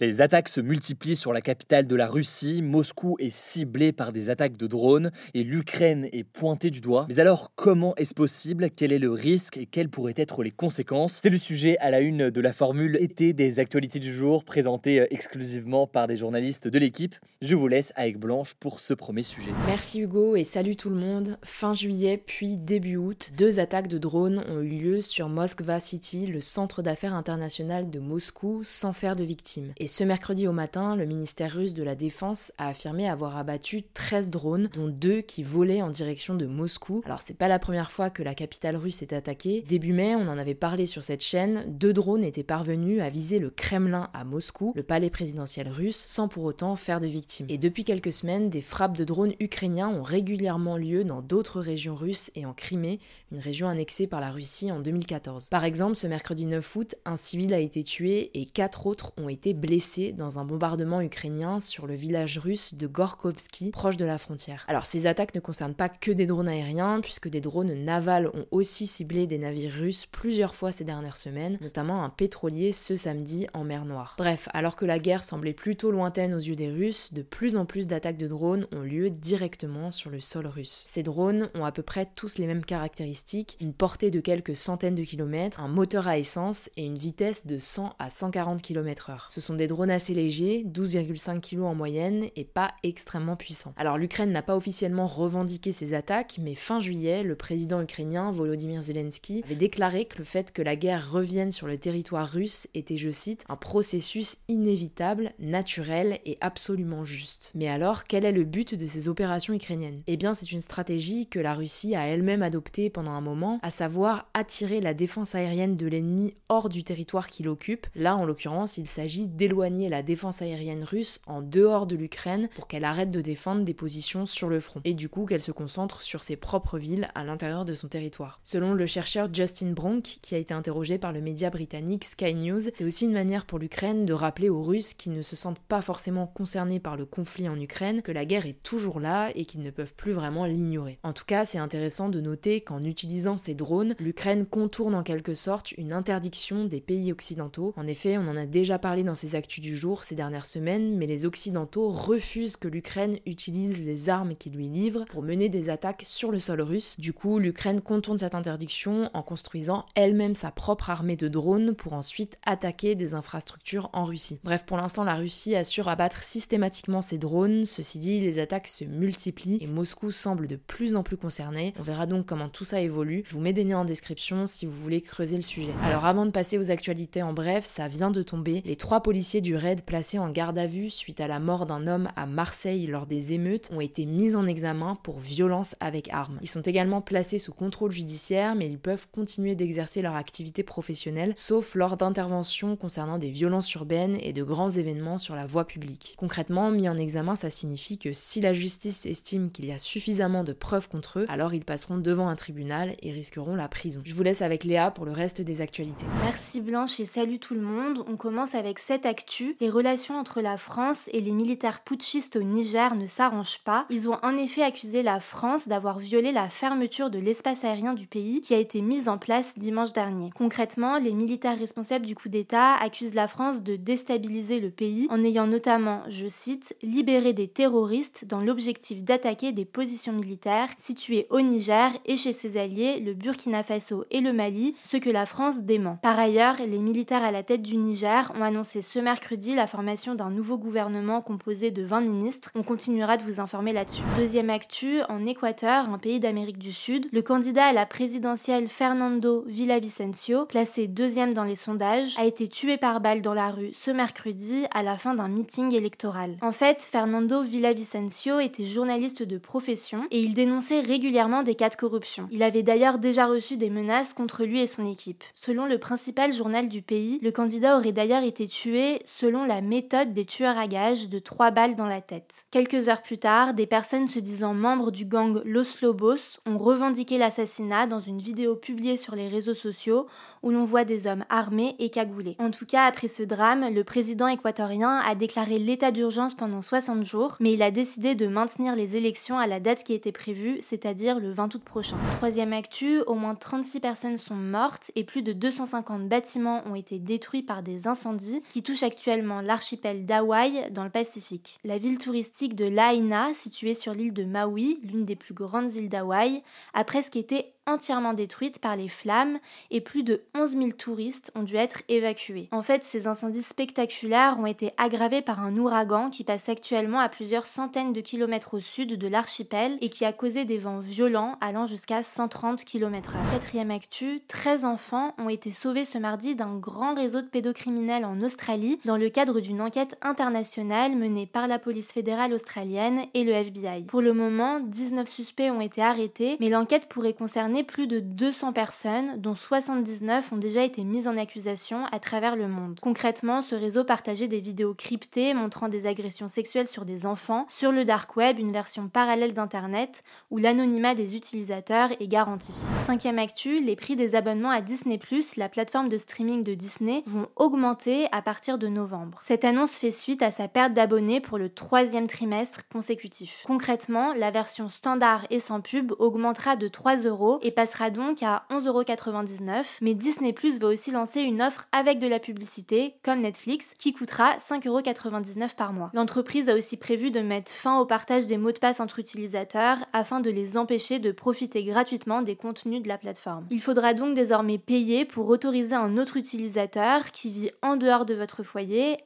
Les attaques se multiplient sur la capitale de la Russie. Moscou est ciblé par des attaques de drones et l'Ukraine est pointée du doigt. Mais alors, comment est-ce possible? Quel est le risque et quelles pourraient être les conséquences? C'est le sujet à la une de la formule été des actualités du jour, présentée euh, exclusivement par des journalistes de l'équipe. Je vous laisse avec Blanche pour ce premier sujet. Merci Hugo et salut tout le monde. Fin juillet puis début août, deux attaques de drones ont eu lieu sur Moskva City, le centre d'affaires international de Moscou, sans faire de victimes. Et ce mercredi au matin, le ministère russe de la Défense a affirmé avoir abattu 13 drones, dont deux qui volaient en direction de Moscou. Alors c'est pas la première fois que la capitale russe est attaquée. Début mai, on en avait parlé sur cette chaîne, deux drones étaient parvenus à viser le Kremlin à Moscou, le palais présidentiel russe, sans pour autant faire de victimes. Et depuis quelques semaines, des frappes de drones ukrainiens ont régulièrement lieu dans d'autres régions russes et en Crimée, une région annexée par la Russie en 2014. Par exemple, ce mercredi 9 août, un civil a été tué et quatre autres ont été blessés dans un bombardement ukrainien sur le village russe de Gorkovski, proche de la frontière. Alors ces attaques ne concernent pas que des drones aériens, puisque des drones navals ont aussi ciblé des navires russes plusieurs fois ces dernières semaines, notamment un pétrolier ce samedi en mer Noire. Bref, alors que la guerre semblait plutôt lointaine aux yeux des Russes, de plus en plus d'attaques de drones ont lieu directement sur le sol russe. Ces drones ont à peu près tous les mêmes caractéristiques, une portée de quelques centaines de kilomètres, un moteur à essence et une vitesse de 100 à 140 km/h. Ce sont des drones assez légers, 12,5 kg en moyenne, et pas extrêmement puissants. Alors l'Ukraine n'a pas officiellement revendiqué ces attaques, mais fin juillet, le président ukrainien Volodymyr Zelensky avait déclaré que le fait que la guerre revienne sur le territoire russe était, je cite, un processus inévitable, naturel et absolument juste. Mais alors, quel est le but de ces opérations ukrainiennes? Eh bien, c'est une stratégie que la Russie a elle-même adoptée pendant un moment, à savoir attirer la défense aérienne de l'ennemi hors du territoire qu'il occupe. Là, en l'occurrence, il s'agit d'éloigner éloigner la défense aérienne russe en dehors de l'Ukraine pour qu'elle arrête de défendre des positions sur le front, et du coup qu'elle se concentre sur ses propres villes à l'intérieur de son territoire. Selon le chercheur Justin Bronk, qui a été interrogé par le média britannique Sky News, c'est aussi une manière pour l'Ukraine de rappeler aux Russes qui ne se sentent pas forcément concernés par le conflit en Ukraine que la guerre est toujours là et qu'ils ne peuvent plus vraiment l'ignorer. En tout cas, c'est intéressant de noter qu'en utilisant ces drones, l'Ukraine contourne en quelque sorte une interdiction des pays occidentaux. En effet, on en a déjà parlé dans du jour ces dernières semaines, mais les Occidentaux refusent que l'Ukraine utilise les armes qu'ils lui livrent pour mener des attaques sur le sol russe. Du coup, l'Ukraine contourne cette interdiction en construisant elle-même sa propre armée de drones pour ensuite attaquer des infrastructures en Russie. Bref, pour l'instant, la Russie assure abattre systématiquement ses drones. Ceci dit, les attaques se multiplient et Moscou semble de plus en plus concerné. On verra donc comment tout ça évolue. Je vous mets des liens en description si vous voulez creuser le sujet. Alors avant de passer aux actualités en bref, ça vient de tomber. Les trois policiers du raid placés en garde à vue suite à la mort d'un homme à Marseille lors des émeutes ont été mis en examen pour violence avec arme. Ils sont également placés sous contrôle judiciaire, mais ils peuvent continuer d'exercer leur activité professionnelle, sauf lors d'interventions concernant des violences urbaines et de grands événements sur la voie publique. Concrètement, mis en examen, ça signifie que si la justice estime qu'il y a suffisamment de preuves contre eux, alors ils passeront devant un tribunal et risqueront la prison. Je vous laisse avec Léa pour le reste des actualités. Merci Blanche et salut tout le monde. On commence avec cette actu les relations entre la France et les militaires putschistes au Niger ne s'arrangent pas. Ils ont en effet accusé la France d'avoir violé la fermeture de l'espace aérien du pays qui a été mise en place dimanche dernier. Concrètement, les militaires responsables du coup d'État accusent la France de déstabiliser le pays en ayant notamment, je cite, libéré des terroristes dans l'objectif d'attaquer des positions militaires situées au Niger et chez ses alliés, le Burkina Faso et le Mali, ce que la France dément. Par ailleurs, les militaires à la tête du Niger ont annoncé ce mercredi la formation d'un nouveau gouvernement composé de 20 ministres. On continuera de vous informer là-dessus. Deuxième actu, en Équateur, un pays d'Amérique du Sud, le candidat à la présidentielle Fernando Villavicencio, classé deuxième dans les sondages, a été tué par balle dans la rue ce mercredi à la fin d'un meeting électoral. En fait, Fernando Villavicencio était journaliste de profession et il dénonçait régulièrement des cas de corruption. Il avait d'ailleurs déjà reçu des menaces contre lui et son équipe. Selon le principal journal du pays, le candidat aurait d'ailleurs été tué selon la méthode des tueurs à gages de trois balles dans la tête. Quelques heures plus tard, des personnes se disant membres du gang Los Lobos ont revendiqué l'assassinat dans une vidéo publiée sur les réseaux sociaux où l'on voit des hommes armés et cagoulés. En tout cas, après ce drame, le président équatorien a déclaré l'état d'urgence pendant 60 jours, mais il a décidé de maintenir les élections à la date qui était prévue, c'est-à-dire le 20 août prochain. Troisième actu, au moins 36 personnes sont mortes et plus de 250 bâtiments ont été détruits par des incendies qui touchent actuellement l'archipel d'Hawaï dans le Pacifique. La ville touristique de Lahaina, située sur l'île de Maui, l'une des plus grandes îles d'Hawaï, a presque été entièrement détruite par les flammes et plus de 11 000 touristes ont dû être évacués. En fait, ces incendies spectaculaires ont été aggravés par un ouragan qui passe actuellement à plusieurs centaines de kilomètres au sud de l'archipel et qui a causé des vents violents allant jusqu'à 130 km/h. Quatrième actu, 13 enfants ont été sauvés ce mardi d'un grand réseau de pédocriminels en Australie dans le cadre d'une enquête internationale menée par la police fédérale australienne et le FBI. Pour le moment, 19 suspects ont été arrêtés, mais l'enquête pourrait concerner plus de 200 personnes, dont 79 ont déjà été mises en accusation à travers le monde. Concrètement, ce réseau partageait des vidéos cryptées montrant des agressions sexuelles sur des enfants sur le dark web, une version parallèle d'Internet où l'anonymat des utilisateurs est garanti. Cinquième actu, les prix des abonnements à Disney ⁇ la plateforme de streaming de Disney, vont augmenter à partir de novembre. Cette annonce fait suite à sa perte d'abonnés pour le troisième trimestre consécutif. Concrètement, la version standard et sans pub augmentera de 3 euros et passera donc à 11,99€, mais Disney Plus va aussi lancer une offre avec de la publicité, comme Netflix, qui coûtera 5,99€ par mois. L'entreprise a aussi prévu de mettre fin au partage des mots de passe entre utilisateurs afin de les empêcher de profiter gratuitement des contenus de la plateforme. Il faudra donc désormais payer pour autoriser un autre utilisateur qui vit en dehors de votre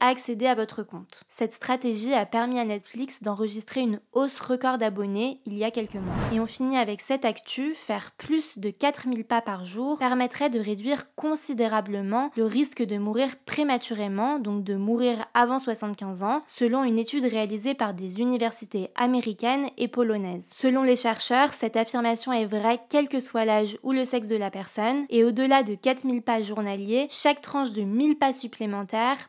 accéder à votre compte. Cette stratégie a permis à Netflix d'enregistrer une hausse record d'abonnés il y a quelques mois. Et on finit avec cette actu, faire plus de 4000 pas par jour permettrait de réduire considérablement le risque de mourir prématurément, donc de mourir avant 75 ans, selon une étude réalisée par des universités américaines et polonaises. Selon les chercheurs, cette affirmation est vraie quel que soit l'âge ou le sexe de la personne, et au-delà de 4000 pas journaliers, chaque tranche de 1000 pas supplémentaires